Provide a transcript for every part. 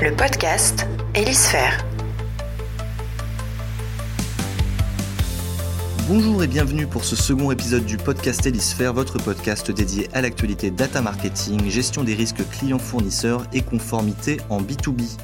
le podcast Hélisphère. Bonjour et bienvenue pour ce second épisode du podcast Hélisphère, votre podcast dédié à l'actualité data marketing, gestion des risques clients-fournisseurs et conformité en B2B.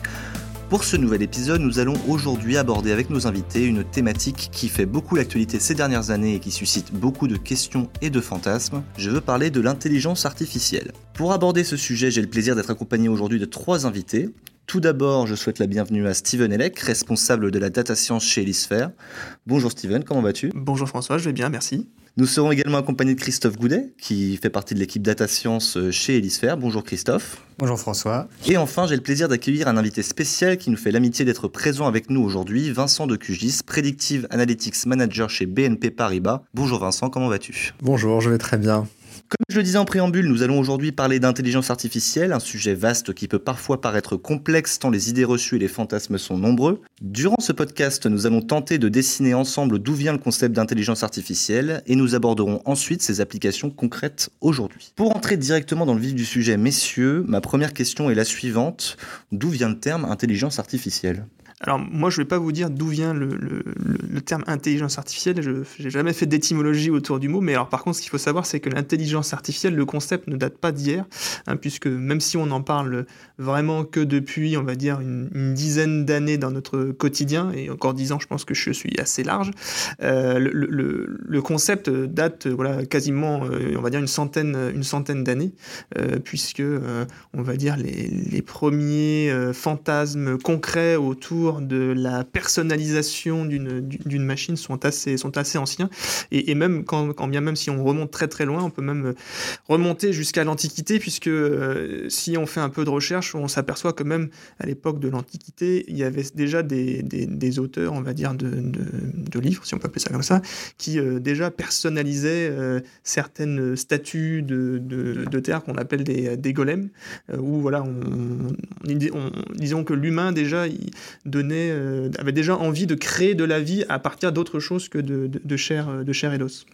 Pour ce nouvel épisode, nous allons aujourd'hui aborder avec nos invités une thématique qui fait beaucoup l'actualité ces dernières années et qui suscite beaucoup de questions et de fantasmes. Je veux parler de l'intelligence artificielle. Pour aborder ce sujet, j'ai le plaisir d'être accompagné aujourd'hui de trois invités. Tout d'abord, je souhaite la bienvenue à Steven Elec, responsable de la data science chez Elisphère. Bonjour Steven, comment vas-tu? Bonjour François, je vais bien, merci. Nous serons également accompagnés de Christophe Goudet, qui fait partie de l'équipe Data Science chez Elisphère. Bonjour Christophe. Bonjour François. Et enfin, j'ai le plaisir d'accueillir un invité spécial qui nous fait l'amitié d'être présent avec nous aujourd'hui, Vincent de Cugis, Predictive Analytics Manager chez BNP Paribas. Bonjour Vincent, comment vas-tu? Bonjour, je vais très bien. Comme je le disais en préambule, nous allons aujourd'hui parler d'intelligence artificielle, un sujet vaste qui peut parfois paraître complexe tant les idées reçues et les fantasmes sont nombreux. Durant ce podcast, nous allons tenter de dessiner ensemble d'où vient le concept d'intelligence artificielle et nous aborderons ensuite ses applications concrètes aujourd'hui. Pour entrer directement dans le vif du sujet, messieurs, ma première question est la suivante. D'où vient le terme intelligence artificielle? Alors moi, je ne vais pas vous dire d'où vient le, terme intelligence artificielle. Je n'ai jamais fait d'étymologie autour du mot. Mais alors par contre, ce qu'il faut savoir, c'est que l'intelligence artificielle, le concept ne date pas d'hier, hein, puisque même si on en parle vraiment que depuis, on va dire, une, dizaine d'années dans notre quotidien, et encore dix ans, je pense que je suis assez large, euh, le, concept date voilà, quasiment, euh, on va dire, une centaine, d'années, euh, puisque, on va dire, les premiers fantasmes concrets autour de la personnalisation d'une machine sont assez, sont assez anciens. Et, même quand, bien même si on remonte très très loin, on peut même remonter jusqu'à l'Antiquité, puisque euh, si on fait un peu de recherche, on s'aperçoit que même à l'époque de l'Antiquité, il y avait déjà des, des, auteurs, on va dire, de, de, livres, si on peut appeler ça comme ça, qui euh, déjà personnalisaient euh, certaines statues de, de, terre qu'on appelle des, des golems, où voilà, on, on, disons que l'humain déjà donnait, euh, avait déjà envie de créer de la vie à partir d'autre chose que de, chair, de chair et d'os.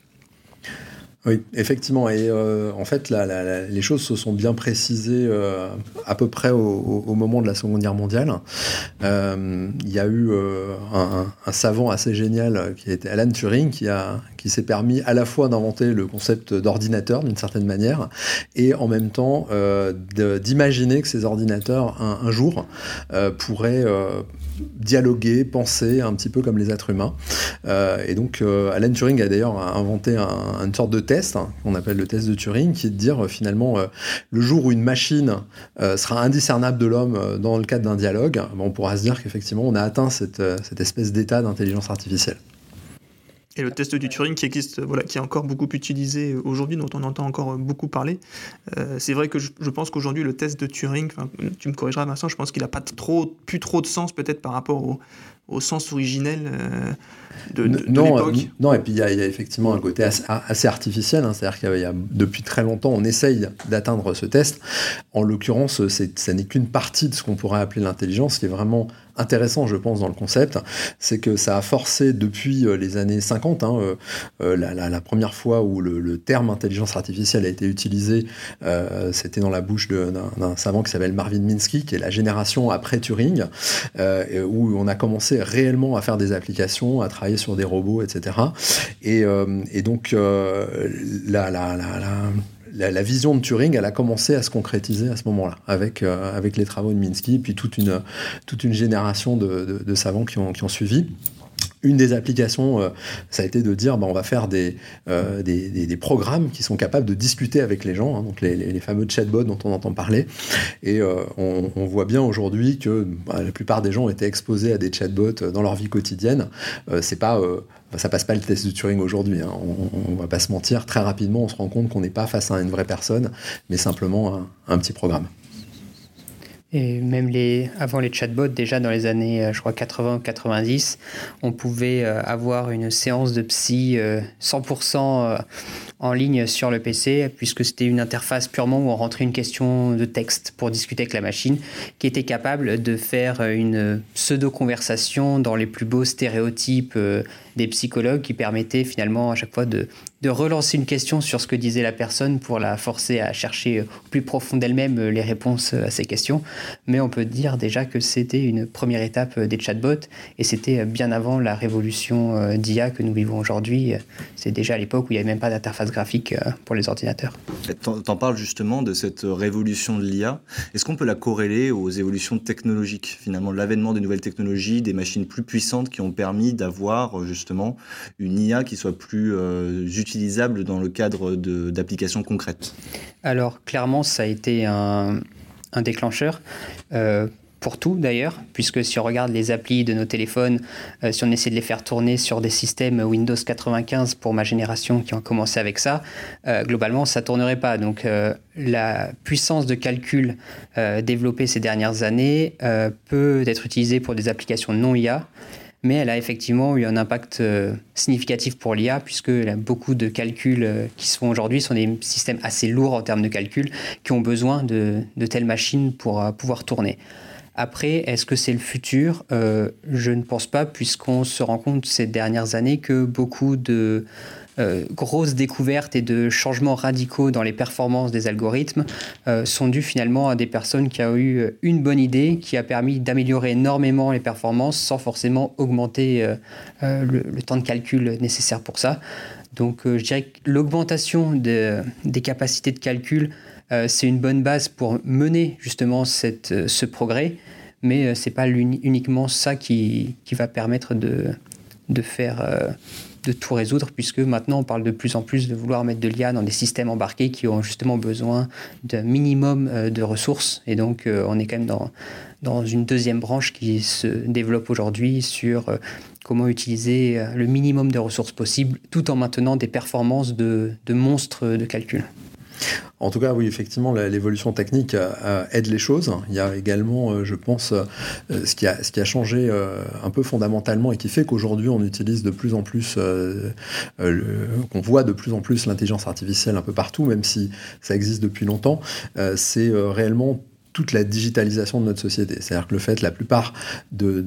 Oui, effectivement. Et euh, en fait, les choses se sont bien précisées euh, à peu près au, moment de la Seconde Guerre mondiale. Il y a eu un, savant assez génial qui était Alan Turing qui, a, qui s'est permis à la fois d'inventer le concept d'ordinateur d'une certaine manière et en même temps d'imaginer que ces ordinateurs un jour pourraient dialoguer, penser un petit peu comme les êtres humains. Euh, et donc, euh, Alan Turing a d'ailleurs inventé une sorte de test hein, qu'on appelle le test de Turing, qui est de dire euh, finalement le jour où une machine sera indiscernable de l'homme dans le cadre d'un dialogue, on pourra se dire qu'effectivement on a atteint cette espèce d'état d'intelligence artificielle. Et le test du Turing qui existe, voilà, qui est encore beaucoup utilisé aujourd'hui, dont on entend encore beaucoup parler. Euh, c'est vrai que je, pense qu'aujourd'hui, le test de Turing, tu me corrigeras Vincent, je pense qu'il n'a pas trop, plus trop de sens peut-être par rapport au, sens originel euh, de, de, non. Euh, non, et puis il y, a effectivement un côté assez, artificiel, hein, c'est-à-dire qu'il y, a depuis très longtemps, on essaye d'atteindre ce test. En l'occurrence, ça n'est qu'une partie de ce qu'on pourrait appeler l'intelligence, qui est vraiment intéressant, je pense, dans le concept, c'est que ça a forcé depuis euh, les années 50, hein, la, première fois où le, terme intelligence artificielle a été utilisé, c'était dans la bouche d'un savant qui s'appelle Marvin Minsky, qui est la génération après Turing, où on a commencé réellement à faire des applications, à travailler sur des robots, etc. Et, euh, donc, euh, la, la, vision de Turing, elle a commencé à se concrétiser à ce moment-là, avec, euh, avec les travaux de Minsky, puis toute une, toute une génération de, savants qui ont, qui ont suivi. Une des applications, euh, ça a été de dire, bah, on va faire euh, des, des, programmes qui sont capables de discuter avec les gens, hein, donc les, fameux chatbots dont on entend parler. Et euh, on, voit bien aujourd'hui que bah, la plupart des gens ont été exposés à des chatbots dans leur vie quotidienne. c'est pas ça passe pas le test de Turing aujourd'hui. Hein. On, ne va pas se mentir. Très rapidement, on se rend compte qu'on n'est pas face à une vraie personne, mais simplement un petit programme. Et même les, avant les chatbots, déjà dans les années, euh, je crois, 80-90, on pouvait euh, avoir une séance de psy 100% euh, en ligne sur le PC, puisque c'était une interface purement où on rentrait une question de texte pour discuter avec la machine, qui était capable de faire une pseudo-conversation dans les plus beaux stéréotypes des psychologues, qui permettait finalement à chaque fois de, de relancer une question sur ce que disait la personne pour la forcer à chercher plus profond d'elle-même les réponses à ces questions. Mais on peut dire déjà que c'était une première étape des chatbots et c'était bien avant la révolution d'IA que nous vivons aujourd'hui. C'est déjà à l'époque où il n'y avait même pas d'interface graphique pour les ordinateurs. Tu en parles justement de cette révolution de l'IA. Est-ce qu'on peut la corréler aux évolutions technologiques Finalement, l'avènement des nouvelles technologies, des machines plus puissantes qui ont permis d'avoir justement une IA qui soit plus euh, utilisable dans le cadre d'applications concrètes Alors, clairement, ça a été un, déclencheur. Euh, pour tout d'ailleurs, puisque si on regarde les applis de nos téléphones, euh, si on essaie de les faire tourner sur des systèmes Windows 95 pour ma génération qui ont commencé avec ça, globalement ça tournerait pas. Donc la puissance de calcul développée ces dernières années peut être utilisée pour des applications non IA mais elle a effectivement eu un impact euh, significatif pour l'IA, puisque beaucoup de calculs euh, qui se font aujourd'hui sont des systèmes assez lourds en termes de calcul, qui ont besoin de, telles machines pour euh, pouvoir tourner. Après, est-ce que c'est le futur? Je ne pense pas, puisqu'on se rend compte ces dernières années que beaucoup de euh, grosses découvertes et de changements radicaux dans les performances des algorithmes euh, sont dus finalement à des personnes qui ont eu une bonne idée qui a permis d'améliorer énormément les performances sans forcément augmenter euh, le, temps de calcul nécessaire pour ça. Donc je dirais que l'augmentation des capacités de calcul, c'est une bonne base pour mener justement cette, ce progrès, mais ce n'est pas uniquement ça qui, qui, va permettre de, de faire de tout résoudre, puisque maintenant on parle de plus en plus de vouloir mettre de l'IA dans des systèmes embarqués qui ont justement besoin d'un minimum euh, de ressources. Et donc euh, on est quand même dans, une deuxième branche qui se développe aujourd'hui sur euh, comment utiliser le minimum de ressources possibles tout en maintenant des performances de, de monstres de calcul. En tout cas, oui, effectivement, l'évolution technique euh, aide les choses. Il y a également, euh, je pense, euh, ce, qui a, ce qui a changé un peu fondamentalement et qui fait qu'aujourd'hui, on utilise de plus en plus, qu'on voit de plus en plus l'intelligence artificielle un peu partout, même si ça existe depuis longtemps, c'est réellement toute la digitalisation de notre société. C'est-à-dire que le fait, la plupart de,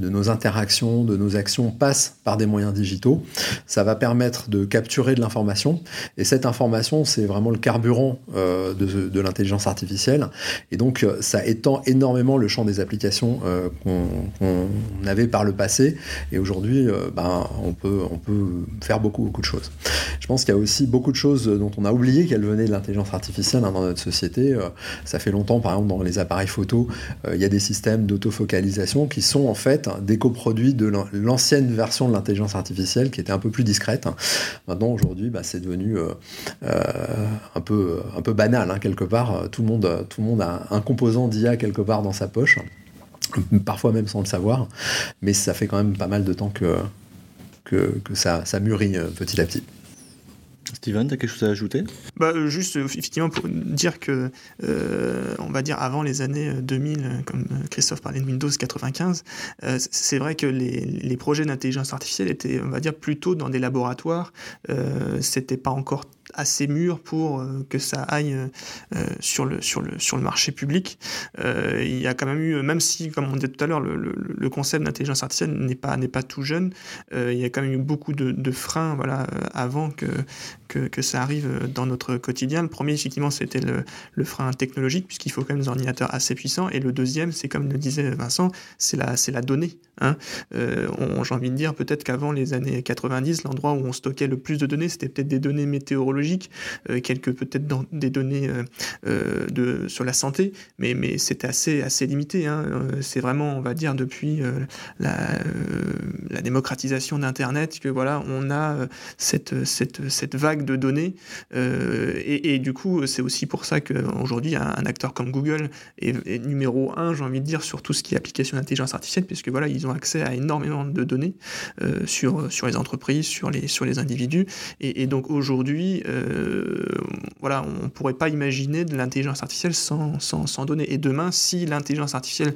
nos interactions, de nos actions passent par des moyens digitaux. Ça va permettre de capturer de l'information. Et cette information, c'est vraiment le carburant euh, de, l'intelligence artificielle. Et donc, euh, ça étend énormément le champ des applications euh, qu'on avait par le passé. Et aujourd'hui, ben, on, peut, on peut faire beaucoup, beaucoup de choses. Je pense qu'il y a aussi beaucoup de choses dont on a oublié qu'elles venaient de l'intelligence artificielle hein, dans notre société. ça fait longtemps, par exemple, dans les appareils photo, euh, il y a des systèmes d'autofocalisation qui sont en fait des coproduits de l'ancienne version de l'intelligence artificielle qui était un peu plus discrète. Maintenant, aujourd'hui, bah, c'est devenu euh, euh, un, peu, un peu banal, hein, quelque part. Tout le, monde, tout le monde a un composant d'IA quelque part dans sa poche, parfois même sans le savoir, mais ça fait quand même pas mal de temps que, que, que ça, ça mûrit petit à petit. Steven, tu as quelque chose à ajouter? Bah, euh, Juste, euh, effectivement, pour dire que, euh, on va dire, avant les années 2000, comme Christophe parlait de Windows 95, c'est vrai que les, les projets d'intelligence artificielle étaient, on va dire, plutôt dans des laboratoires. C'était pas encore assez mûr pour euh, que ça aille euh, sur, le, sur, le, sur le marché public. Euh, il y a quand même eu, même si, comme on disait tout à l'heure, le, le, concept d'intelligence artificielle n'est pas, pas tout jeune, il y a quand même eu beaucoup de, de freins voilà, avant que, que, que, ça arrive dans notre quotidien. Le premier, effectivement, c'était le, le frein technologique, puisqu'il faut quand même des ordinateurs assez puissants. Et le deuxième, c'est comme le disait Vincent, c'est la, la donnée. Hein. J'ai envie de dire peut-être qu'avant les années 90, l'endroit où on stockait le plus de données, c'était peut-être des données météorologiques euh, quelques peut-être des données euh, euh, sur la santé, mais, mais c'était assez, limité. Hein. C'est vraiment, on va dire, depuis la, démocratisation d'Internet que voilà, on a cette, vague de données. Et, du coup, c'est aussi pour ça qu'aujourd'hui, un acteur comme Google est, numéro un, j'ai envie de dire, sur tout ce qui est application d'intelligence artificielle, puisque voilà, ils ont accès à énormément de données sur, les entreprises, sur les, individus. Et donc aujourd'hui, euh, voilà, on ne pourrait pas imaginer de l'intelligence artificielle sans, données. Et demain, si l'intelligence artificielle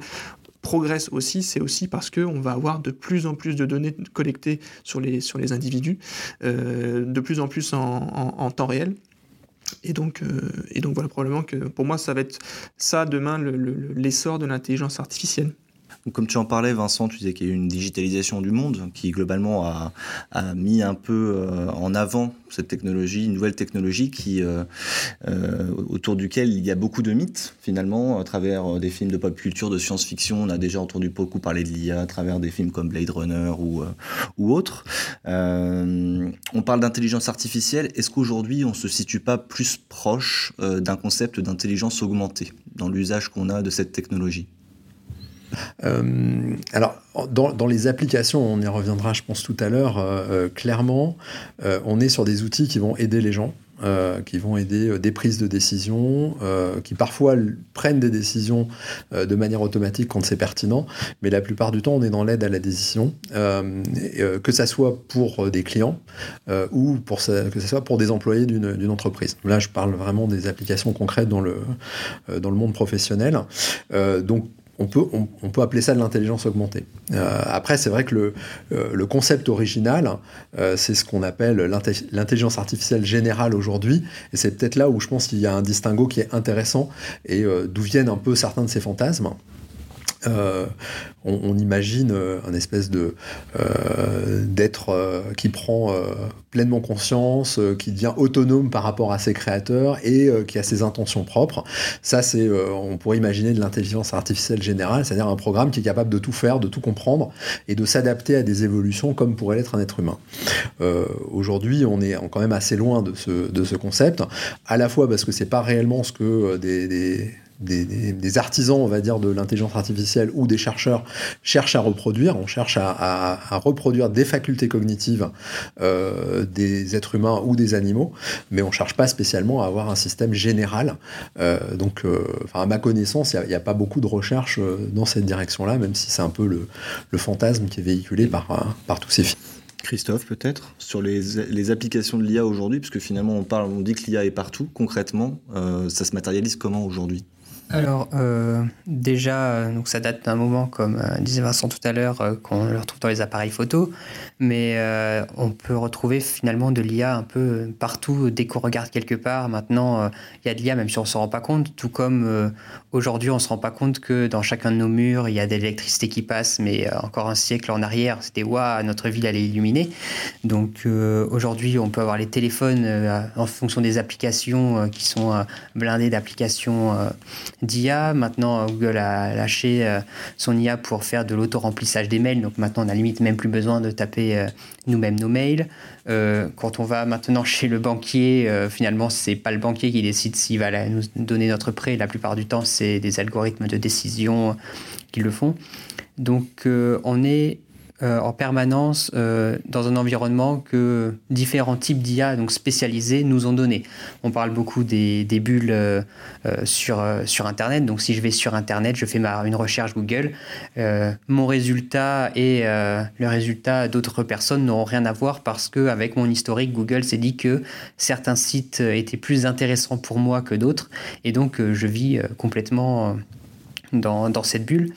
progresse aussi, c'est aussi parce qu'on va avoir de plus en plus de données collectées sur les, individus, euh, de plus en plus en, temps réel. Et donc, euh, et donc voilà, probablement que pour moi, ça va être ça demain l'essor de l'intelligence artificielle. Comme tu en parlais, Vincent, tu disais qu'il y a eu une digitalisation du monde qui globalement a, mis un peu euh, en avant cette technologie, une nouvelle technologie qui, euh, euh, autour duquel il y a beaucoup de mythes finalement à travers des films de pop culture, de science-fiction. On a déjà entendu beaucoup parler de l'IA à travers des films comme Blade Runner ou, ou autres. on parle d'intelligence artificielle. Est-ce qu'aujourd'hui on se situe pas plus proche d'un concept d'intelligence augmentée dans l'usage qu'on a de cette technologie? Euh, alors, dans, les applications, on y reviendra, je pense, tout à l'heure, euh, euh, clairement, on est sur des outils qui vont aider les gens. qui vont aider des prises de décision, qui parfois prennent des décisions de manière automatique quand c'est pertinent, mais la plupart du temps, on est dans l'aide à la décision, que ça soit pour des clients ou pour que ce soit pour des employés d'une entreprise. Là, je parle vraiment des applications concrètes dans le, dans le monde professionnel. donc, on peut, on, appeler ça de l'intelligence augmentée. Euh, après, c'est vrai que le, euh, concept original, euh, c'est ce qu'on appelle l'intelligence artificielle générale aujourd'hui, et c'est peut-être là où je pense qu'il y a un distinguo qui est intéressant et d'où viennent un peu certains de ces fantasmes. Euh, on, imagine euh, un espèce de euh, d'être qui prend pleinement conscience, qui devient autonome par rapport à ses créateurs et qui a ses intentions propres. Ça, c'est, on pourrait imaginer de l'intelligence artificielle générale, c'est-à-dire un programme qui est capable de tout faire, de tout comprendre et de s'adapter à des évolutions comme pourrait l'être un être humain. aujourd'hui, on est quand même assez loin de ce, concept, à la fois parce que c'est pas réellement ce que des, artisans, on va dire, de l'intelligence artificielle ou des chercheurs cherchent à reproduire. On cherche à, reproduire des facultés cognitives euh, des êtres humains ou des animaux, mais on cherche pas spécialement à avoir un système général. Euh, donc, euh, à ma connaissance, il n'y a, pas beaucoup de recherches dans cette direction-là, même si c'est un peu le, fantasme qui est véhiculé par, par tous ces films. Christophe, peut-être, sur les, les, applications de l'IA aujourd'hui, puisque finalement on parle, on dit que l'IA est partout. Concrètement, ça se matérialise comment aujourd'hui? Alors euh, déjà, donc ça date d'un moment, comme euh, disait Vincent tout à l'heure, euh, qu'on le retrouve dans les appareils photo, mais on peut retrouver finalement de l'IA un peu partout dès qu'on regarde quelque part. Maintenant, il y a de l'IA même si on ne s'en rend pas compte, tout comme aujourd'hui on ne se rend pas compte que dans chacun de nos murs, il y a de l'électricité qui passe, mais encore un siècle en arrière, c'était waouh, notre ville elle est illuminée. Donc aujourd'hui, on peut avoir les téléphones en fonction des applications qui sont blindées d'applications d'IA. Maintenant, Google a lâché euh, son IA pour faire de l'auto-remplissage des mails. Donc maintenant, on n'a limite même plus besoin de taper euh, nous-mêmes nos mails. Euh, quand on va maintenant chez le banquier, finalement, c'est pas le banquier qui décide s'il va nous donner notre prêt. La plupart du temps, c'est des algorithmes de décision qui le font. Donc, on est euh, en permanence euh, dans un environnement que différents types d'IA donc spécialisés nous ont donné. On parle beaucoup des, bulles euh, sur, sur Internet. Donc si je vais sur Internet, je fais ma, une recherche Google, mon résultat et le résultat d'autres personnes n'auront rien à voir parce qu'avec mon historique, Google s'est dit que certains sites étaient plus intéressants pour moi que d'autres. Et donc je vis complètement dans, dans cette bulle.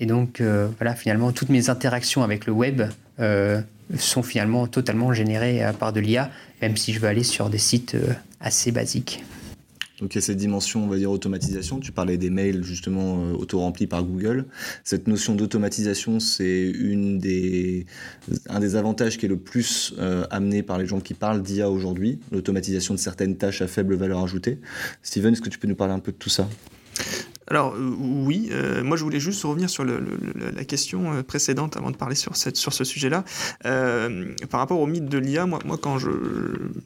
Et donc, euh, voilà, finalement, toutes mes interactions avec le web euh, sont finalement totalement générées par de l'IA, même si je veux aller sur des sites euh, assez basiques. Donc il y a cette dimension, on va dire, automatisation. Tu parlais des mails justement auto-remplis par Google. Cette notion d'automatisation, c'est des, un des avantages qui est le plus amené par les gens qui parlent d'IA aujourd'hui, l'automatisation de certaines tâches à faible valeur ajoutée. Steven, est-ce que tu peux nous parler un peu de tout ça? Alors euh, oui, euh, moi je voulais juste revenir sur la question euh, précédente avant de parler sur, sur ce sujet-là. par rapport au mythe de l'IA, moi, quand je,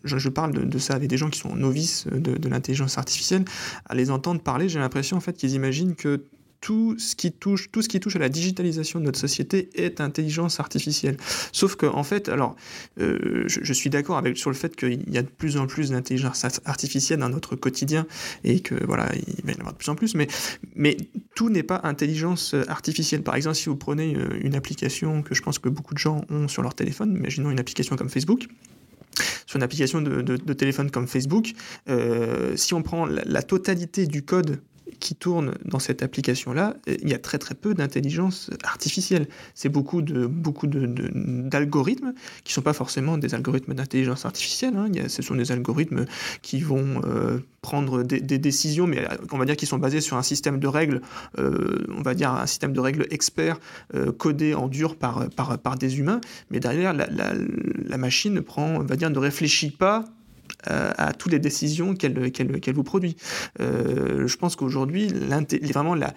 je, parle de, ça avec des gens qui sont novices de, l'intelligence artificielle, à les entendre parler, j'ai l'impression qu'ils imaginent que tout ce qui touche, tout ce qui touche à la digitalisation de notre société est intelligence artificielle. Sauf que, en fait, alors, euh, je, suis d'accord avec sur le fait qu'il y a de plus en plus d'intelligence artificielle dans notre quotidien et que voilà, il va y en avoir de plus en plus, mais, mais tout n'est pas intelligence artificielle. Par exemple, si vous prenez euh, une application que je pense que beaucoup de gens ont sur leur téléphone, imaginons une application comme Facebook sur une application de, téléphone comme Facebook, euh, si on prend la, totalité du code qui tournent dans cette application-là, il y a très très peu d'intelligence artificielle. C'est beaucoup de beaucoup d'algorithmes qui sont pas forcément des algorithmes d'intelligence artificielle. Hein. ce sont des algorithmes qui vont euh, prendre des, décisions, mais euh, on va dire qui sont basés sur un système de règles, euh, on va dire un système de règles expert codé en dur par, par, des humains. Mais derrière, la, la, la machine prend, on va dire, ne réfléchit pas euh, à toutes les décisions qu'elle vous produit. Euh, je pense qu'aujourd'hui, vraiment la,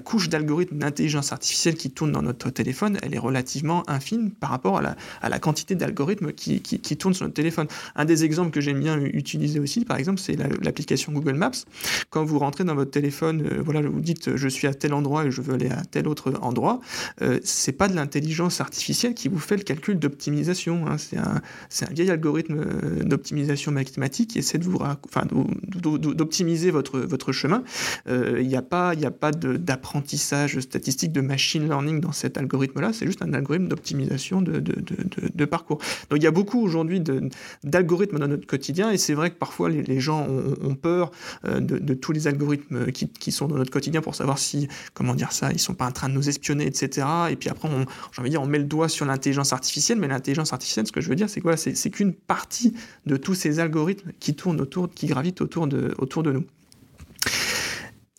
couche d'algorithmes d'intelligence artificielle qui tourne dans notre téléphone, elle est relativement infime par rapport à la, quantité d'algorithmes qui, tournent sur notre téléphone. Un des exemples que j'aime bien utiliser aussi, par exemple, c'est l'application Google Maps. Quand vous rentrez dans votre téléphone, euh, vous dites je suis à tel endroit et je veux aller à tel autre endroit, euh, c'est pas de l'intelligence artificielle qui vous fait le calcul d'optimisation. Hein. C'est un vieil algorithme d'optimisation mathématique qui essaie de vous, enfin, d'optimiser votre, votre chemin. Euh, il n'y a pas, pas d'apprentissage statistique, de machine learning dans cet algorithme-là. C'est juste un algorithme d'optimisation de, de, de, parcours. Donc il y a beaucoup aujourd'hui d'algorithmes dans notre quotidien et c'est vrai que parfois les, gens ont, peur euh, de, tous les algorithmes qui, qui, sont dans notre quotidien pour savoir si, comment dire ça, ils sont pas en train de nous espionner, etc. Et puis après, j'ai envie de dire, on met le doigt sur l'intelligence artificielle, mais l'intelligence artificielle, ce que je veux dire, c'est quoi? C'est qu'une partie de tous ces algorithmes qui tournent autour, qui gravitent autour de, autour de nous.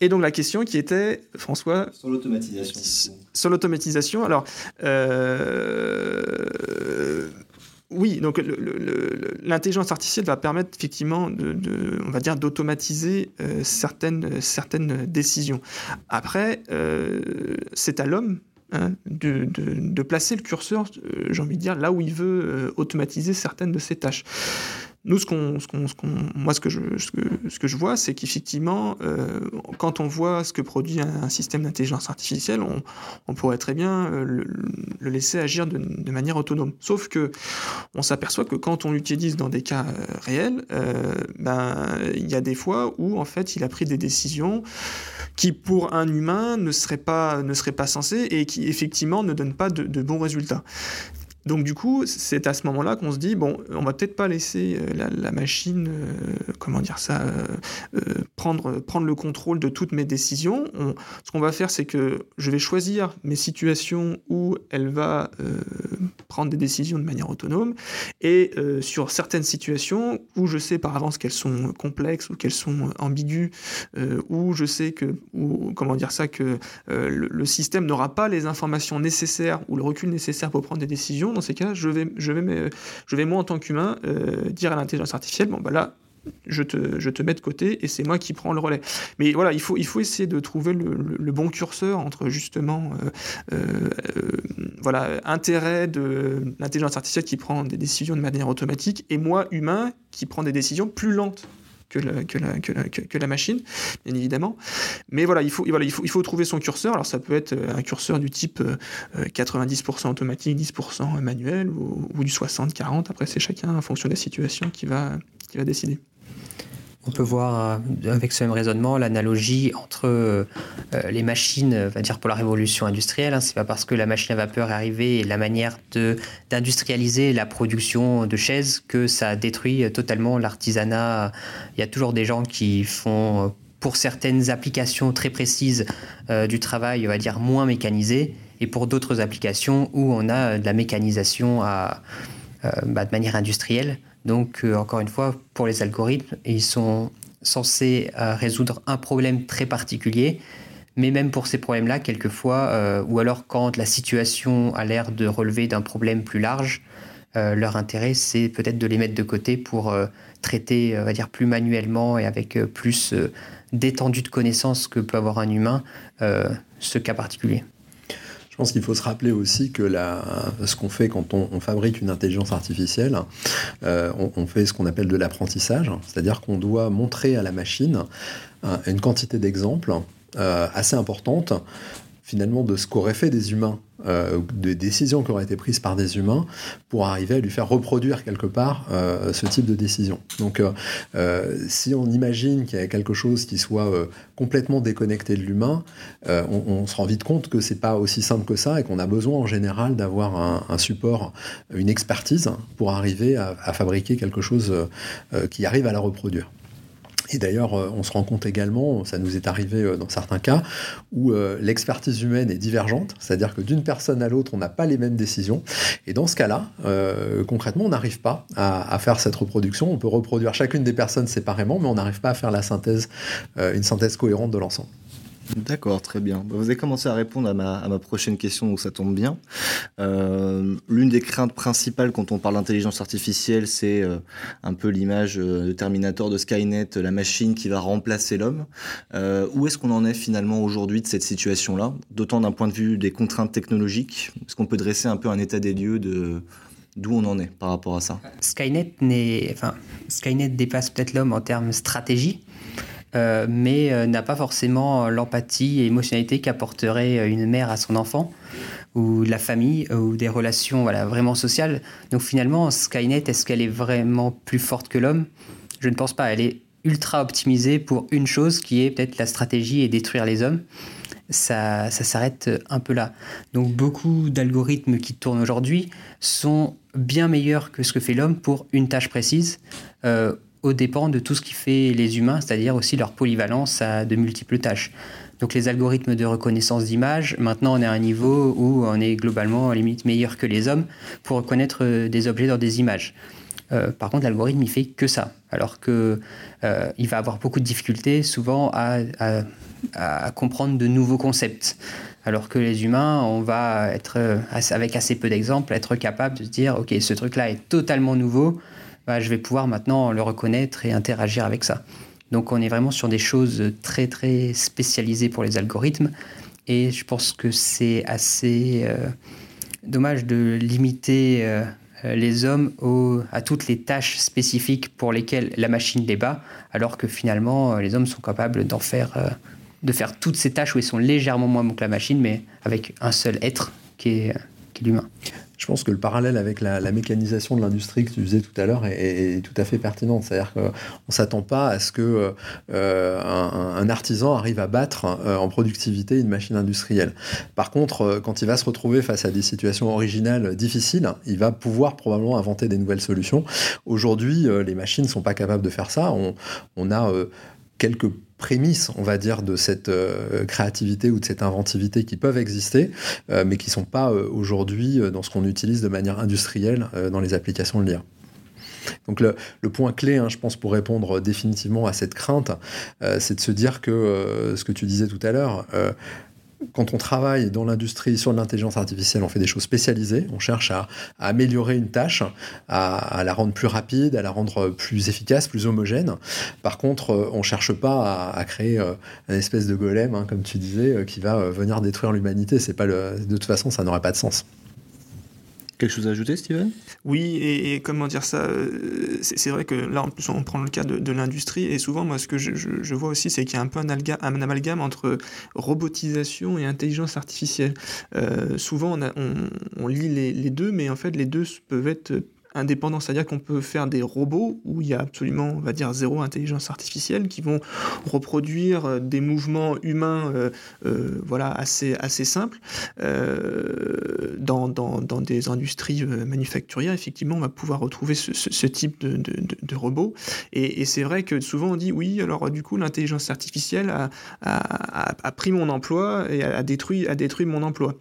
Et donc la question qui était, François... Sur l'automatisation. Sur l'automatisation, alors... Euh, oui, donc l'intelligence artificielle va permettre effectivement de, on va dire, d'automatiser euh, certaines, certaines décisions. Après, euh, c'est à l'homme Hein, de, de, placer le curseur, j'ai envie de dire, là où il veut automatiser certaines de ses tâches. Nous, ce qu'on, moi, ce que je, vois, c'est qu'effectivement, euh, quand on voit ce que produit un, système d'intelligence artificielle, on, pourrait très bien euh, le, laisser agir de, manière autonome. Sauf que on s'aperçoit que quand on l'utilise dans des cas euh, réels, ben, il y a des fois où, en fait, il a pris des décisions qui, pour un humain, ne seraient pas, ne seraient pas et qui, effectivement, ne donnent pas de bons résultats. Donc du coup, c'est à ce moment-là qu'on se dit bon, on va peut-être pas laisser euh, la, machine, euh, comment dire ça, euh, prendre prendre le contrôle de toutes mes décisions. ce qu'on va faire, c'est que je vais choisir mes situations où elle va prendre des décisions de manière autonome, et sur certaines situations où je sais par avance qu'elles sont complexes ou qu'elles sont ambiguës, où je sais que, ou comment dire ça, que le, le système n'aura pas les informations nécessaires ou le recul nécessaire pour prendre des décisions dans ces cas, je vais, je vais, je vais moi en tant qu'humain euh, dire à l'intelligence artificielle, bon bah là, je te, je te, mets de côté et c'est moi qui prends le relais. Mais voilà, il faut, il faut essayer de trouver le, bon curseur entre justement euh, euh, voilà, intérêt de l'intelligence artificielle qui prend des décisions de manière automatique et moi, humain, qui prend des décisions plus lentes que la, la, la, la machine, bien évidemment. Mais voilà, il faut, trouver son curseur. Alors ça peut être euh, un curseur du type 90% euh, automatique, 10% manuel, ou, du 60-40. Après, c'est chacun, en fonction des situations, qui va, qui va décider. On peut voir euh, avec ce même raisonnement l'analogie entre euh, euh, les machines, va dire pour la révolution industrielle. Hein. C'est pas parce que la machine à vapeur est arrivée et la manière d'industrialiser la production de chaises que ça détruit totalement l'artisanat. Il y a toujours des gens qui font pour certaines applications très précises du travail, on va dire moins mécanisé, et pour d'autres applications où on a de la mécanisation bah, de manière industrielle. Donc, euh, encore une fois, pour les algorithmes, ils sont censés euh, résoudre un problème très particulier. Mais même pour ces problèmes-là, quelquefois, euh, ou alors quand la situation a l'air de relever d'un problème plus large, leur intérêt, c'est peut-être de les mettre de côté pour traiter, on va dire, plus manuellement et avec plus d'étendue de connaissances que peut avoir un humain ce cas particulier. Je pense qu'il faut se rappeler aussi que ce qu'on fait quand on, fabrique une intelligence artificielle, euh, on, fait ce qu'on appelle de l'apprentissage, c'est-à-dire qu'on doit montrer à la machine euh, une quantité d'exemples euh, assez importante finalement de ce qu'auraient fait des humains, euh, des décisions qui auraient été prises par des humains pour arriver à lui faire reproduire quelque part euh, ce type de décision. Donc euh, si on imagine qu'il y a quelque chose qui soit complètement déconnecté de l'humain, on, se rend vite compte que c'est pas aussi simple que ça et qu'on a besoin en général d'avoir un, support, une expertise pour arriver à fabriquer quelque chose qui arrive à la reproduire. Et d'ailleurs, euh, on se rend compte également, ça nous est arrivé euh, dans certains cas, où euh, l'expertise humaine est divergente, c'est-à-dire que d'une personne à l'autre, on n'a pas les mêmes décisions. Et dans ce cas-là, concrètement, on n'arrive pas à, à, faire cette reproduction. On peut reproduire chacune des personnes séparément, mais on n'arrive pas à faire la synthèse, une synthèse cohérente de l'ensemble. D'accord, très bien. Vous avez commencé à répondre à ma, prochaine question, donc ça tombe bien. Euh, l'une des craintes principales quand on parle d'intelligence artificielle, c'est euh, un peu l'image euh, de Terminator de Skynet, la machine qui va remplacer l'homme. où est-ce qu'on en est finalement aujourd'hui de cette situation-là? D'autant d'un point de vue des contraintes technologiques. Est-ce qu'on peut dresser un peu un état des lieux de d'où on en est par rapport à ça? Skynet, Skynet dépasse peut-être l'homme en termes stratégie, euh, mais euh, n'a pas forcément l'empathie et l'émotionnalité qu'apporterait euh, une mère à son enfant ou la famille ou des relations voilà, vraiment sociales. Donc finalement, Skynet, est-ce qu'elle est vraiment plus forte que l'homme? Je ne pense pas. Elle est ultra optimisée pour une chose qui est peut-être la stratégie et détruire les hommes. Ça, ça s'arrête un peu là. Donc beaucoup d'algorithmes qui tournent aujourd'hui sont bien meilleurs que ce que fait l'homme pour une tâche précise au dépend de tout ce qui fait les humains, c'est-à-dire aussi leur polyvalence à de multiples tâches. Donc les algorithmes de reconnaissance d'image, maintenant on est à un niveau où on est globalement à limite meilleur que les hommes pour reconnaître euh, des objets dans des images. Euh, par contre, l'algorithme, il fait que ça, alors que euh, il va avoir beaucoup de difficultés souvent à, à, comprendre de nouveaux concepts. Alors que les humains, on va être, avec assez peu d'exemples, être capable de se dire, ok, ce truc-là est totalement nouveau, bah, je vais pouvoir maintenant le reconnaître et interagir avec ça. Donc on est vraiment sur des choses très très spécialisées pour les algorithmes et je pense que c'est assez euh, dommage de limiter euh, les hommes à toutes les tâches spécifiques pour lesquelles la machine les bat, alors que finalement les hommes sont capables euh, de faire toutes ces tâches où ils sont légèrement moins bons que la machine, mais avec un seul être qui est l'humain je pense que le parallèle avec la, mécanisation de l'industrie que tu disais tout à l'heure est, tout à fait pertinent. C'est-à-dire qu'on ne s'attend pas à ce que euh, artisan arrive à battre euh, en productivité une machine industrielle. Par contre, euh, quand il va se retrouver face à des situations originales difficiles, il va pouvoir probablement inventer des nouvelles solutions. Aujourd'hui, les machines ne sont pas capables de faire ça. On a quelques prémices, on va dire, de cette euh, créativité ou de cette inventivité qui peuvent exister, euh, mais qui ne sont pas euh, aujourd'hui dans ce qu'on utilise de manière industrielle dans les applications de l'IA. Donc le, point clé, hein, je pense, pour répondre définitivement à cette crainte, c'est de se dire que ce que tu disais tout à l'heure, quand on travaille dans l'industrie sur l'intelligence artificielle, on fait des choses spécialisées. On cherche à, améliorer une tâche, à, la rendre plus rapide, à la rendre plus efficace, plus homogène. Par contre, euh, on ne cherche pas à, créer euh, un espèce de golem, hein, comme tu disais, euh, qui va venir détruire l'humanité. C'est. De toute façon, ça n'aurait pas de sens. Quelque chose à ajouter, Steven? Oui, et, comment dire ça euh, C'est vrai que là, on prend le cas de, l'industrie, et souvent, moi, ce que je, vois aussi, c'est qu'il y a un peu un, amalgame entre robotisation et intelligence artificielle. Euh, souvent, on, lit les, deux, mais en fait, les deux peuvent être indépendant, c'est-à-dire qu'on peut faire des robots où il y a absolument, on va dire, zéro intelligence artificielle qui vont reproduire euh, des mouvements humains, euh, euh, voilà, assez, assez simples. dans, dans, dans, des industries manufacturières, effectivement, on va pouvoir retrouver ce, type de, de, de, robots. Et, c'est vrai que souvent on dit, oui, alors du coup, l'intelligence artificielle a, a, a, pris mon emploi et a, détruit, a détruit mon emploi.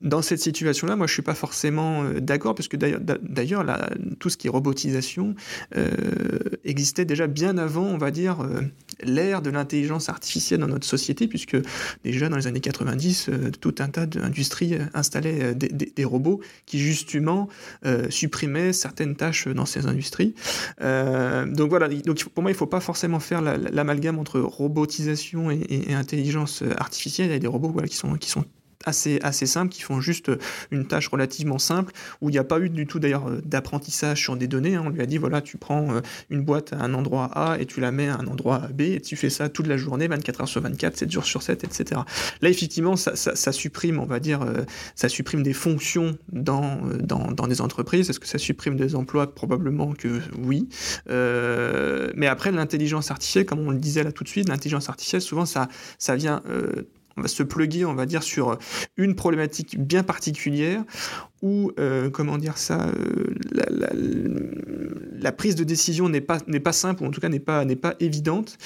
dans cette situation-là, moi, je suis pas forcément d'accord, parce que d'ailleurs, d'ailleurs, tout ce qui est robotisation euh, existait déjà bien avant, on va dire, euh, l'ère de l'intelligence artificielle dans notre société, puisque déjà dans les années 90, euh, tout un tas d'industries installaient des, robots qui justement supprimaient certaines tâches dans ces industries. donc voilà, donc pour moi, il ne faut pas forcément faire l'amalgame entre robotisation et, intelligence artificielle. Il y a des robots qui, sont, qui sont assez, assez simples, qui font juste une tâche relativement simple, où il n'y a pas eu du tout d'ailleurs euh, d'apprentissage sur des données. Hein. On lui a dit, voilà, tu prends euh, une boîte à un endroit A et tu la mets à un endroit B, et tu fais ça toute la journée, 24 heures sur 24, 7 jours sur 7, etc. Là, effectivement, ça, ça, supprime, on va dire, euh, ça supprime des fonctions dans, dans, dans des entreprises. Est-ce que ça supprime des emplois? Probablement que oui. mais après, l'intelligence artificielle, comme on le disait là tout de suite, l'intelligence artificielle, souvent, ça, ça vient on va se pluguer, on va dire, sur une problématique bien particulière où, comment dire ça, la, la, prise de décision n'est pas, pas simple, ou en tout cas n'est pas, pas évidente.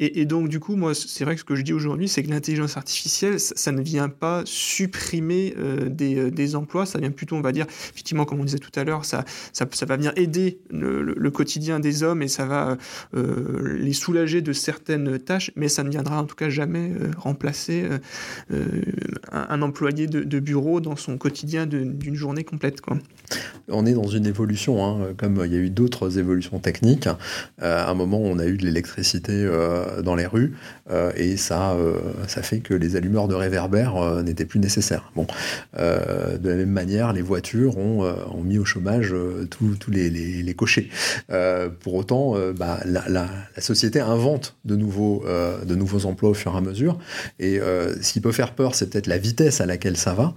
Et, donc, du coup, moi, c'est vrai que ce que je dis aujourd'hui, c'est que l'intelligence artificielle, ça, ne vient pas supprimer des, des, emplois, ça vient plutôt, on va dire, effectivement, comme on disait tout à l'heure, ça, ça, va venir aider le, quotidien des hommes et ça va les soulager de certaines tâches, mais ça ne viendra en tout cas jamais remplacer un, un, employé de, de, bureau dans son quotidien d'une journée complète. Quoi. On est dans une évolution, hein, comme il y a eu d'autres évolutions techniques. Euh, à un moment, on a eu de l'électricité euh, dans les rues euh, et ça, ça fait que les allumeurs de réverbères n'étaient plus nécessaires. Bon, de la même manière, les voitures ont, mis au chômage tous les, cochers. pour autant, bah, la, société invente de nouveaux, de nouveaux emplois au fur et à mesure. Et ce qui peut faire peur, c'est peut-être la vitesse à laquelle ça va.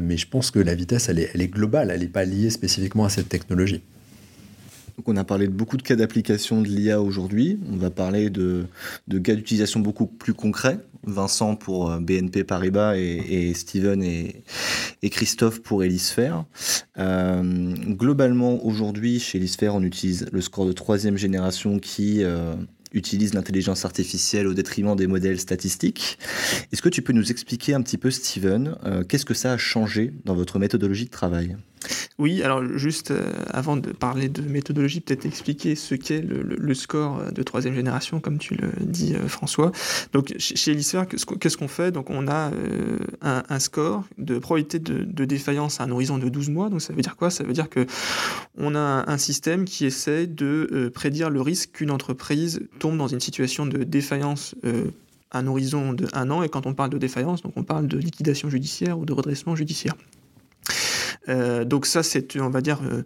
mais je pense que la vitesse, elle est, globale, elle n'est pas liée spécifiquement à cette technologie. On a parlé de beaucoup de cas d'application de l'IA aujourd'hui. On va parler de, cas d'utilisation beaucoup plus concrets. Vincent pour BNP Paribas et, Steven et, et, Christophe pour Elisphère. Euh, globalement, aujourd'hui, chez Elisphère, on utilise le score de troisième génération qui euh, utilise l'intelligence artificielle au détriment des modèles statistiques. Est-ce que tu peux nous expliquer un petit peu, Steven, euh, qu'est-ce que ça a changé dans votre méthodologie de travail? Oui, alors juste euh, avant de parler de méthodologie, peut-être expliquer ce qu'est le, score de troisième génération, comme tu le dis euh, François. Donc chez Elisphère, qu'est-ce qu'on fait? Donc on a euh, un, score de probabilité de, défaillance à un horizon de 12 mois. Donc ça veut dire quoi? Ça veut dire que on a un, système qui essaie de euh, prédire le risque qu'une entreprise tombe dans une situation de défaillance euh, à un horizon de un an. Et quand on parle de défaillance, on parle de liquidation judiciaire ou de redressement judiciaire. Euh, donc ça, c'est, on va dire, euh,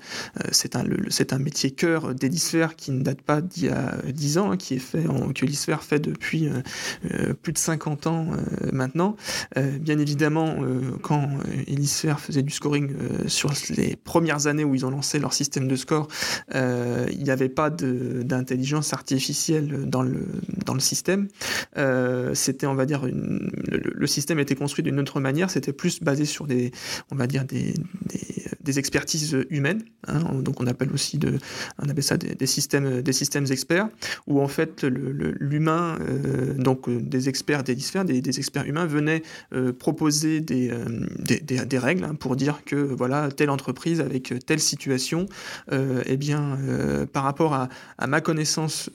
c'est un, un métier cœur d'Elisphère qui ne date pas d'il y a 10 ans, hein, qui est fait, en, que Elisphère fait depuis euh, plus de 50 ans euh, maintenant. Euh, bien évidemment, euh, quand Elisphère faisait du scoring sur les premières années où ils ont lancé leur système de score, il n'y avait pas d'intelligence artificielle dans le, système. c'était, on va dire, le, le, système était construit d'une autre manière, c'était plus basé sur des, on va dire, des, des, expertises humaines, hein, donc on appelle aussi ça des, systèmes, des systèmes experts, où en fait l'humain, euh, donc des experts des, des, experts humains venaient euh, proposer des, euh, des, règles hein, pour dire que voilà telle entreprise avec telle situation, eh bien par rapport à, à ma connaissance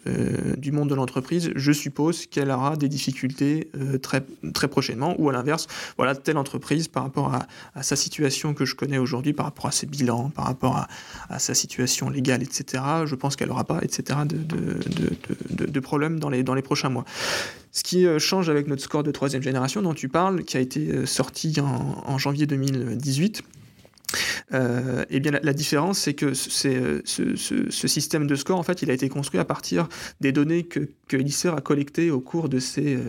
du monde de l'entreprise, je suppose qu'elle aura des difficultés très très prochainement, ou à l'inverse, voilà telle entreprise par rapport à, à sa situation que je connais aujourd'hui par rapport à ses bilans, par rapport à, sa situation légale, etc., je pense qu'elle n'aura pas, etc., de, de, problèmes dans les, prochains mois. Ce qui change avec notre score de troisième génération dont tu parles, qui a été sorti en, janvier 2018, euh, et bien la, différence, c'est que ce, système de score, en fait, il a été construit à partir des données que, que a collectées au cours de euh,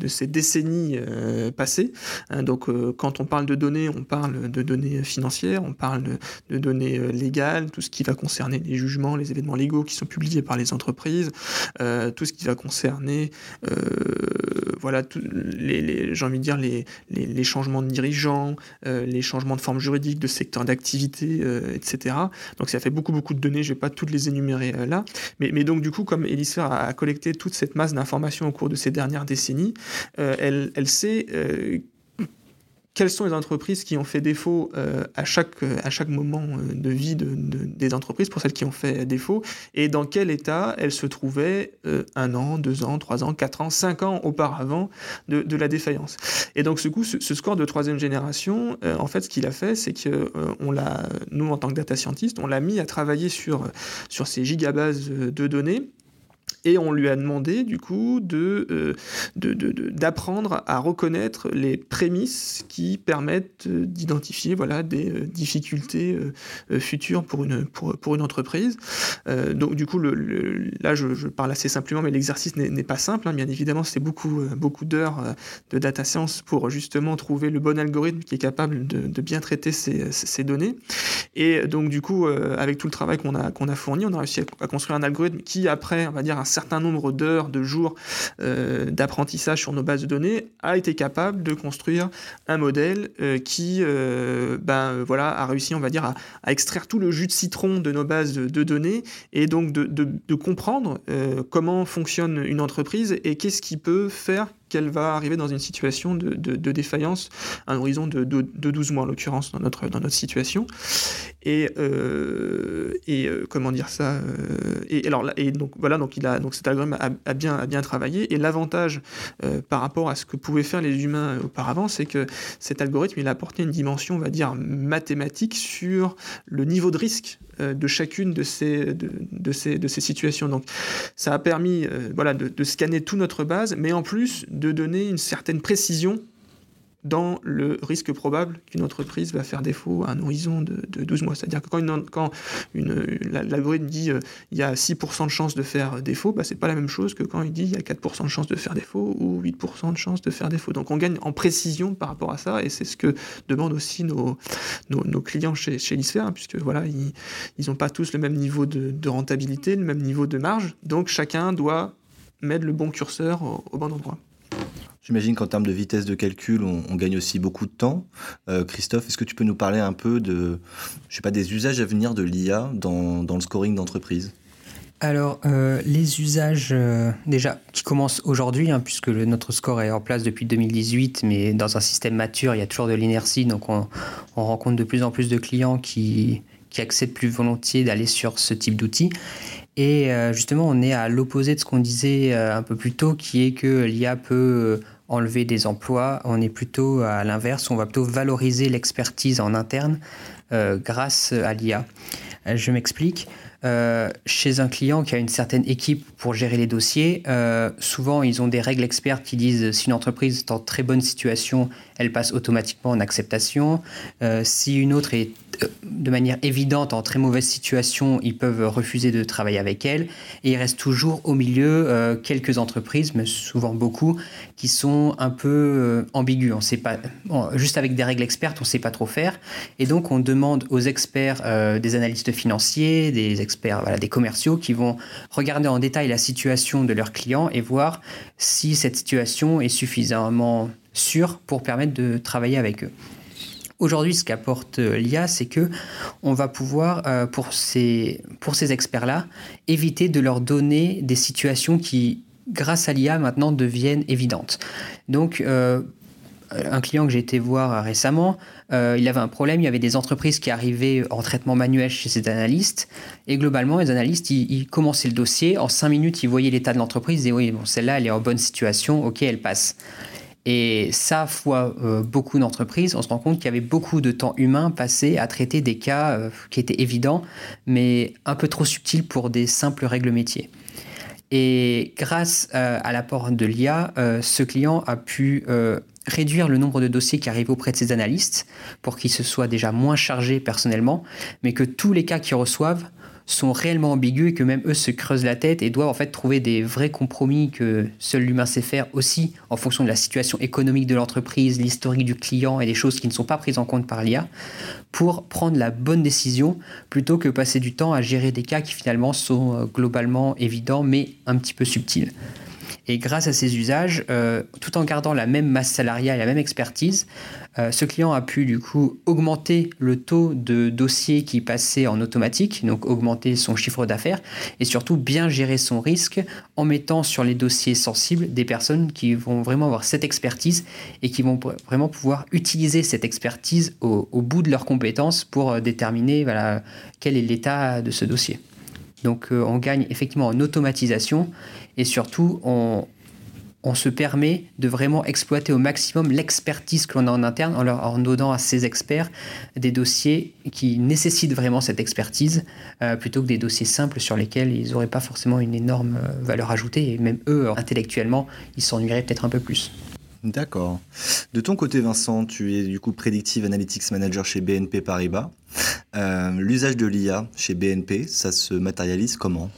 de ces décennies euh, passées. Hein, donc, euh, quand on parle de données, on parle de données financières, on parle de, données euh, légales, tout ce qui va concerner les jugements, les événements légaux qui sont publiés par les entreprises, tout ce qui va concerner, voilà, les, j'ai envie de dire les, les, changements de dirigeants, les changements de forme juridique, de secteur d'activité, etc. Donc, ça fait beaucoup beaucoup de données. Je vais pas toutes les énumérer là, mais, mais donc du coup, comme Elisfer a, collecté toute cette masse d'informations au cours de ces dernières décennies, elle, elle, sait euh, quelles sont les entreprises qui ont fait défaut euh, à, chaque, à chaque moment de vie de, de, des entreprises, pour celles qui ont fait défaut, et dans quel état elles se trouvaient euh, un an, deux ans, trois ans, quatre ans, cinq ans auparavant de, la défaillance. Et donc, ce coup, ce, score de troisième génération, euh, en fait, ce qu'il a fait, c'est que on l'a, nous, en tant que data scientist, on l'a mis à travailler sur, sur ces gigabases de données et on lui a demandé du coup de, euh, d'apprendre à reconnaître les prémices qui permettent d'identifier voilà des euh, difficultés euh, futures pour une pour, pour une entreprise. Euh, donc du coup là je, parle assez simplement mais l'exercice n'est pas simple hein, bien évidemment c'est beaucoup euh, beaucoup d'heures euh, de data science pour justement trouver le bon algorithme qui est capable de, bien traiter ces, données. Et donc du coup avec tout le travail qu'on a qu'on a fourni on a réussi à, à construire un algorithme qui après on va dire un certain nombre d'heures, de jours euh, d'apprentissage sur nos bases de données, a été capable de construire un modèle euh, qui ben, voilà, a réussi, on va dire, à, extraire tout le jus de citron de nos bases de, données et donc de, de comprendre comment fonctionne une entreprise et qu'est-ce qui peut faire qu'elle va arriver dans une situation de, défaillance à un horizon de, 12 mois en l'occurrence dans notre, situation. Et, euh, euh, comment dire ça euh, et, donc voilà, donc, cet algorithme a, bien, a bien travaillé. Et l'avantage par rapport à ce que pouvaient faire les humains auparavant, c'est que cet algorithme, il a apporté une dimension, on va dire, mathématique sur le niveau de risque de chacune de ces, de, ces, de ces situations. Donc ça a permis voilà, de, de scanner toute notre base, mais en plus de donner une certaine précision dans le risque probable qu'une entreprise va faire défaut à un horizon de, 12 mois. C'est-à-dire que quand, une, quand l'algorithme dit euh, il y a 6% de chances de faire défaut, bah, c'est pas la même chose que quand il dit il y a 4% de chances de faire défaut ou 8% de chances de faire défaut. Donc on gagne en précision par rapport à ça et c'est ce que demandent aussi nos, clients chez, chez hein, puisque voilà, ils n'ont pas tous le même niveau de, de, rentabilité, le même niveau de marge, donc chacun doit mettre le bon curseur au bon endroit. J'imagine qu'en termes de vitesse de calcul, on, gagne aussi beaucoup de temps. Euh, Christophe, est-ce que tu peux nous parler un peu de, je sais pas, des usages à venir de l'IA dans, le scoring d'entreprise? Alors, euh, les usages, euh, déjà, qui commencent aujourd'hui, hein, puisque notre score est en place depuis 2018, mais dans un système mature, il y a toujours de l'inertie, donc on, rencontre de plus en plus de clients qui, qui acceptent plus volontiers d'aller sur ce type d'outils. Et justement, on est à l'opposé de ce qu'on disait un peu plus tôt, qui est que l'IA peut enlever des emplois, on est plutôt à l'inverse, on va plutôt valoriser l'expertise en interne euh, grâce à l'IA. Euh, je m'explique. Euh, chez un client qui a une certaine équipe pour gérer les dossiers, souvent ils ont des règles expertes qui disent si une entreprise est en très bonne situation, elle passe automatiquement en acceptation. si une autre est de manière évidente en très mauvaise situation, ils peuvent refuser de travailler avec elle. Et il reste toujours au milieu euh, quelques entreprises, mais souvent beaucoup, qui sont un peu euh, ambiguës. On sait pas, juste avec des règles expertes, on ne sait pas trop faire. Et donc on demande aux experts, euh, des analystes financiers, des experts, des commerciaux, qui vont regarder en détail la situation de leurs clients et voir si cette situation est suffisamment sûre pour permettre de travailler avec eux. Aujourd'hui, ce qu'apporte euh, l'IA, c'est que on va pouvoir, euh, pour ces, experts-là, éviter de leur donner des situations qui, grâce à l'IA, maintenant deviennent évidentes. Donc, euh, un client que j'ai été voir récemment, il avait un problème, il y avait des entreprises qui arrivaient en traitement manuel chez ces analystes, et globalement, les analystes, ils, commençaient le dossier, en cinq minutes, ils voyaient l'état de l'entreprise, et oui, bon, celle-là, elle est en bonne situation, ok, elle passe. Et ça, fois euh, beaucoup d'entreprises, on se rend compte qu'il y avait beaucoup de temps humain passé à traiter des cas euh, qui étaient évidents, mais un peu trop subtils pour des simples règles métiers. Et grâce euh, à l'apport de l'IA, ce client a pu réduire le nombre de dossiers qui arrivent auprès de ses analystes pour qu'ils se soient déjà moins chargés personnellement, mais que tous les cas qu'ils reçoivent sont réellement ambigus et que même eux se creusent la tête et doivent en fait trouver des vrais compromis que seul l'humain sait faire aussi en fonction de la situation économique de l'entreprise, l'historique du client et des choses qui ne sont pas prises en compte par l'IA pour prendre la bonne décision plutôt que passer du temps à gérer des cas qui finalement sont euh, globalement évidents mais un petit peu subtils. Et grâce à ces usages, euh, tout en gardant la même masse salariale et la même expertise, euh, ce client a pu du coup augmenter le taux de dossiers qui passaient en automatique, donc augmenter son chiffre d'affaires et surtout bien gérer son risque en mettant sur les dossiers sensibles des personnes qui vont vraiment avoir cette expertise et qui vont vraiment pouvoir utiliser cette expertise au, bout de leurs compétences pour euh, déterminer quel est l'état de ce dossier. Donc on gagne effectivement en automatisation et surtout on, se permet de vraiment exploiter au maximum l'expertise que l'on a en interne en, leur, donnant à ces experts des dossiers qui nécessitent vraiment cette expertise euh, plutôt que des dossiers simples sur lesquels ils n'auraient pas forcément une énorme euh, valeur ajoutée et même eux, intellectuellement, ils s'ennuieraient peut-être un peu plus. D'accord. De ton côté, Vincent, tu es du coup Predictive Analytics Manager chez BNP Paribas. L'usage de l'IA chez BNP, ça se matérialise comment?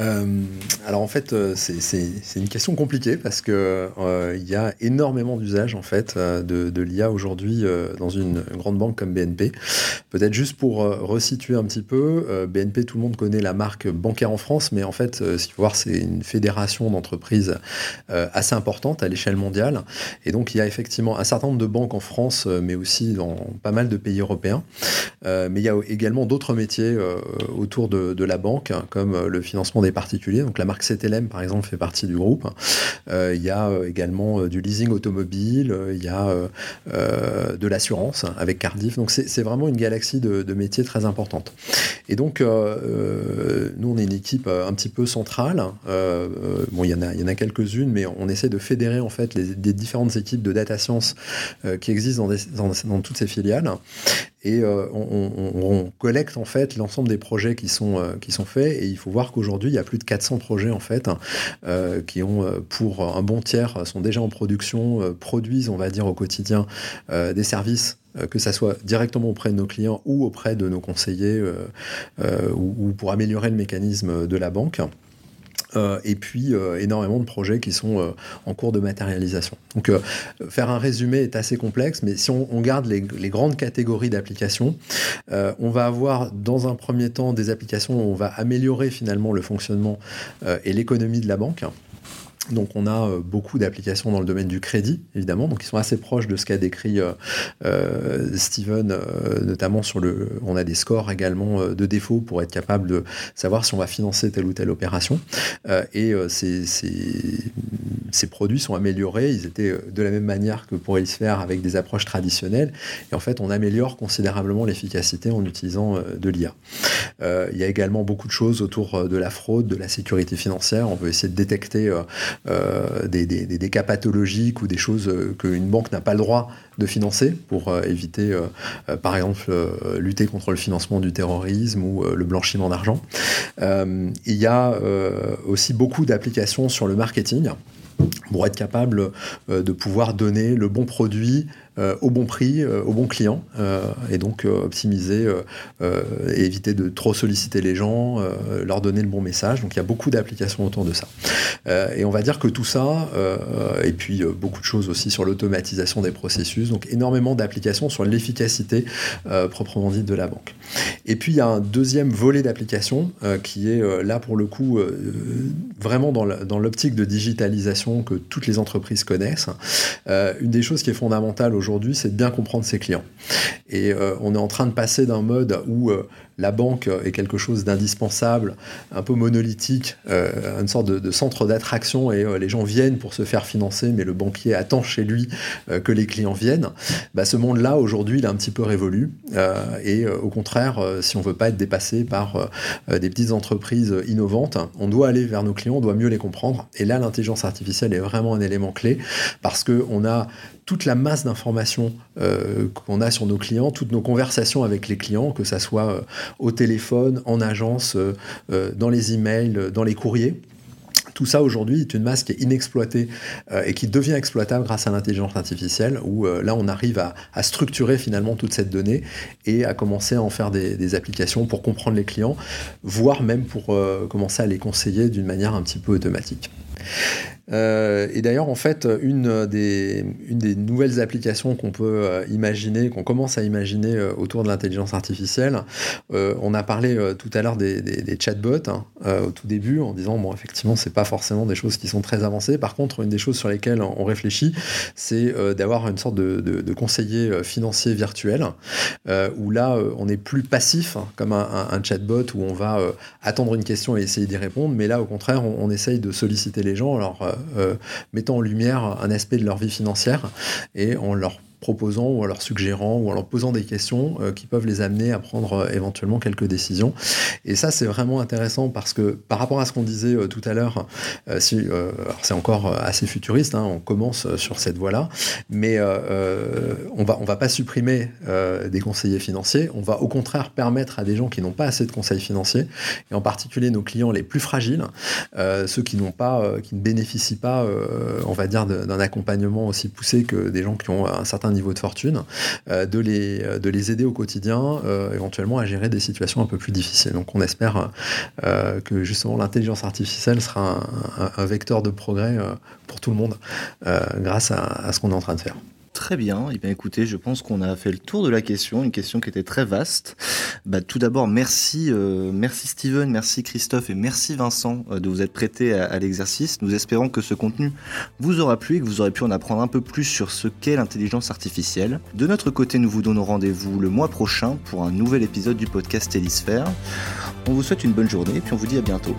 Euh, alors en fait, euh, c'est une question compliquée parce que euh, y a énormément d'usages en fait de, de l'IA aujourd'hui dans une, grande banque comme BNP. Peut-être juste pour resituer un petit peu, BNP, tout le monde connaît la marque bancaire en France, mais en fait, ce qu'il faut voir, c'est une fédération d'entreprises assez importante à l'échelle mondiale. Et donc, il y a effectivement un certain nombre de banques en France, mais aussi dans pas mal de pays européens. mais il y a également d'autres métiers autour de, la banque, comme le financement des particuliers. Donc la marque CTLM, par exemple, fait partie du groupe. Euh, il y a euh, également euh, du leasing automobile, il y a de l'assurance avec Cardiff. Donc c'est vraiment une galaxie de, métiers très importante. Et donc, nous, on est une équipe un petit peu centrale. bon, il y en a, a quelques-unes, mais on essaie de fédérer en fait les, différentes équipes de data science qui existent dans toutes ces filiales et euh, on, collecte en fait l'ensemble des projets qui sont, euh, qui sont faits et il faut voir qu'aujourd'hui il y a plus de 400 projets en fait euh, qui ont pour un bon tiers sont déjà en production, produisent on va dire au quotidien des services que ça soit directement auprès de nos clients ou auprès de nos conseillers ou, pour améliorer le mécanisme de la banque. Euh, et puis euh, énormément de projets qui sont euh, en cours de matérialisation. Donc faire un résumé est assez complexe, mais si on, garde les, les, grandes catégories d'applications, on va avoir dans un premier temps des applications où on va améliorer finalement le fonctionnement et l'économie de la banque. Donc on a euh, beaucoup d'applications dans le domaine du crédit, évidemment, donc ils sont assez proches de ce qu'a décrit euh, euh, Steven, notamment sur le... On a des scores également de défaut pour être capable de savoir si on va financer telle ou telle opération. et ces, produits sont améliorés, ils étaient de la même manière que pour Elisphère avec des approches traditionnelles. Et en fait, on améliore considérablement l'efficacité en utilisant de l'IA. il y a également beaucoup de choses autour de la fraude, de la sécurité financière. On veut essayer de détecter euh, des, cas pathologiques ou des choses euh, qu'une banque n'a pas le droit de financer pour euh, éviter, par exemple, lutter contre le financement du terrorisme ou le blanchiment d'argent. il y a aussi beaucoup d'applications sur le marketing pour être capable de pouvoir donner le bon produit au bon prix, euh, au bon client, euh, et donc optimiser et éviter de trop solliciter les gens, leur donner le bon message. Donc il y a beaucoup d'applications autour de ça. et on va dire que tout ça, et puis beaucoup de choses aussi sur l'automatisation des processus, donc énormément d'applications sur l'efficacité proprement dite de la banque. Et puis il y a un deuxième volet d'applications qui est là pour le coup vraiment dans l'optique de digitalisation que toutes les entreprises connaissent. une des choses qui est fondamentale aujourd'hui, c'est de bien comprendre ses clients. Et euh, on est en train de passer d'un mode où euh, la banque est quelque chose d'indispensable, un peu monolithique, euh, une sorte de, centre d'attraction et les gens viennent pour se faire financer, mais le banquier attend chez lui que les clients viennent. Bah, ce monde-là, aujourd'hui, il est un petit peu révolu. et au contraire, si on veut pas être dépassé par des petites entreprises innovantes, on doit aller vers nos clients, on doit mieux les comprendre. Et là, l'intelligence artificielle est vraiment un élément clé parce qu'on a toute la masse d'informations euh, qu'on a sur nos clients, toutes nos conversations avec les clients, que ce soit euh, au téléphone, en agence, euh, dans les emails, dans les courriers. Tout ça aujourd'hui est une masse qui est inexploitée et qui devient exploitable grâce à l'intelligence artificielle, où là on arrive à, structurer finalement toute cette donnée et à commencer à en faire des applications pour comprendre les clients, voire même pour commencer à les conseiller d'une manière un petit peu automatique. Euh, et d'ailleurs, en fait, une des, nouvelles applications qu'on peut euh, imaginer, qu'on commence à imaginer euh, autour de l'intelligence artificielle, on a parlé tout à l'heure des, chatbots hein, au tout début, en disant, bon, effectivement, c'est pas forcément des choses qui sont très avancées. Par contre, une des choses sur lesquelles on réfléchit, c'est d'avoir une sorte de, conseiller financier virtuel, où là, on est plus passif, hein, comme un, chatbot, où on va attendre une question et essayer d'y répondre, mais là, au contraire, on, essaye de solliciter les gens. Mettant en lumière un aspect de leur vie financière et en leur proposant ou en leur suggérant ou en leur posant des questions euh, qui peuvent les amener à prendre euh, éventuellement quelques décisions. Et ça, c'est vraiment intéressant parce que par rapport à ce qu'on disait euh, tout à l'heure, c'est encore assez futuriste, hein, on commence sur cette voie-là, mais on va, on va pas supprimer des conseillers financiers, on va au contraire permettre à des gens qui n'ont pas assez de conseils financiers, et en particulier nos clients les plus fragiles, ceux qui n'ont pas, qui ne bénéficient pas, on va dire, d'un accompagnement aussi poussé que des gens qui ont un certain niveau de fortune, de, les, de les aider au quotidien, éventuellement à gérer des situations un peu plus difficiles. Donc on espère que justement l'intelligence artificielle sera un, vecteur de progrès pour tout le monde grâce à ce qu'on est en train de faire. Très bien. Eh bien, écoutez, je pense qu'on a fait le tour de la question, une question qui était très vaste. Bah, tout d'abord, merci, euh, merci Steven, merci Christophe et merci Vincent euh, de vous être prêtés à, l'exercice. Nous espérons que ce contenu vous aura plu et que vous aurez pu en apprendre un peu plus sur ce qu'est l'intelligence artificielle. De notre côté, nous vous donnons rendez-vous le mois prochain pour un nouvel épisode du podcast Hélisphère. On vous souhaite une bonne journée et puis on vous dit à bientôt.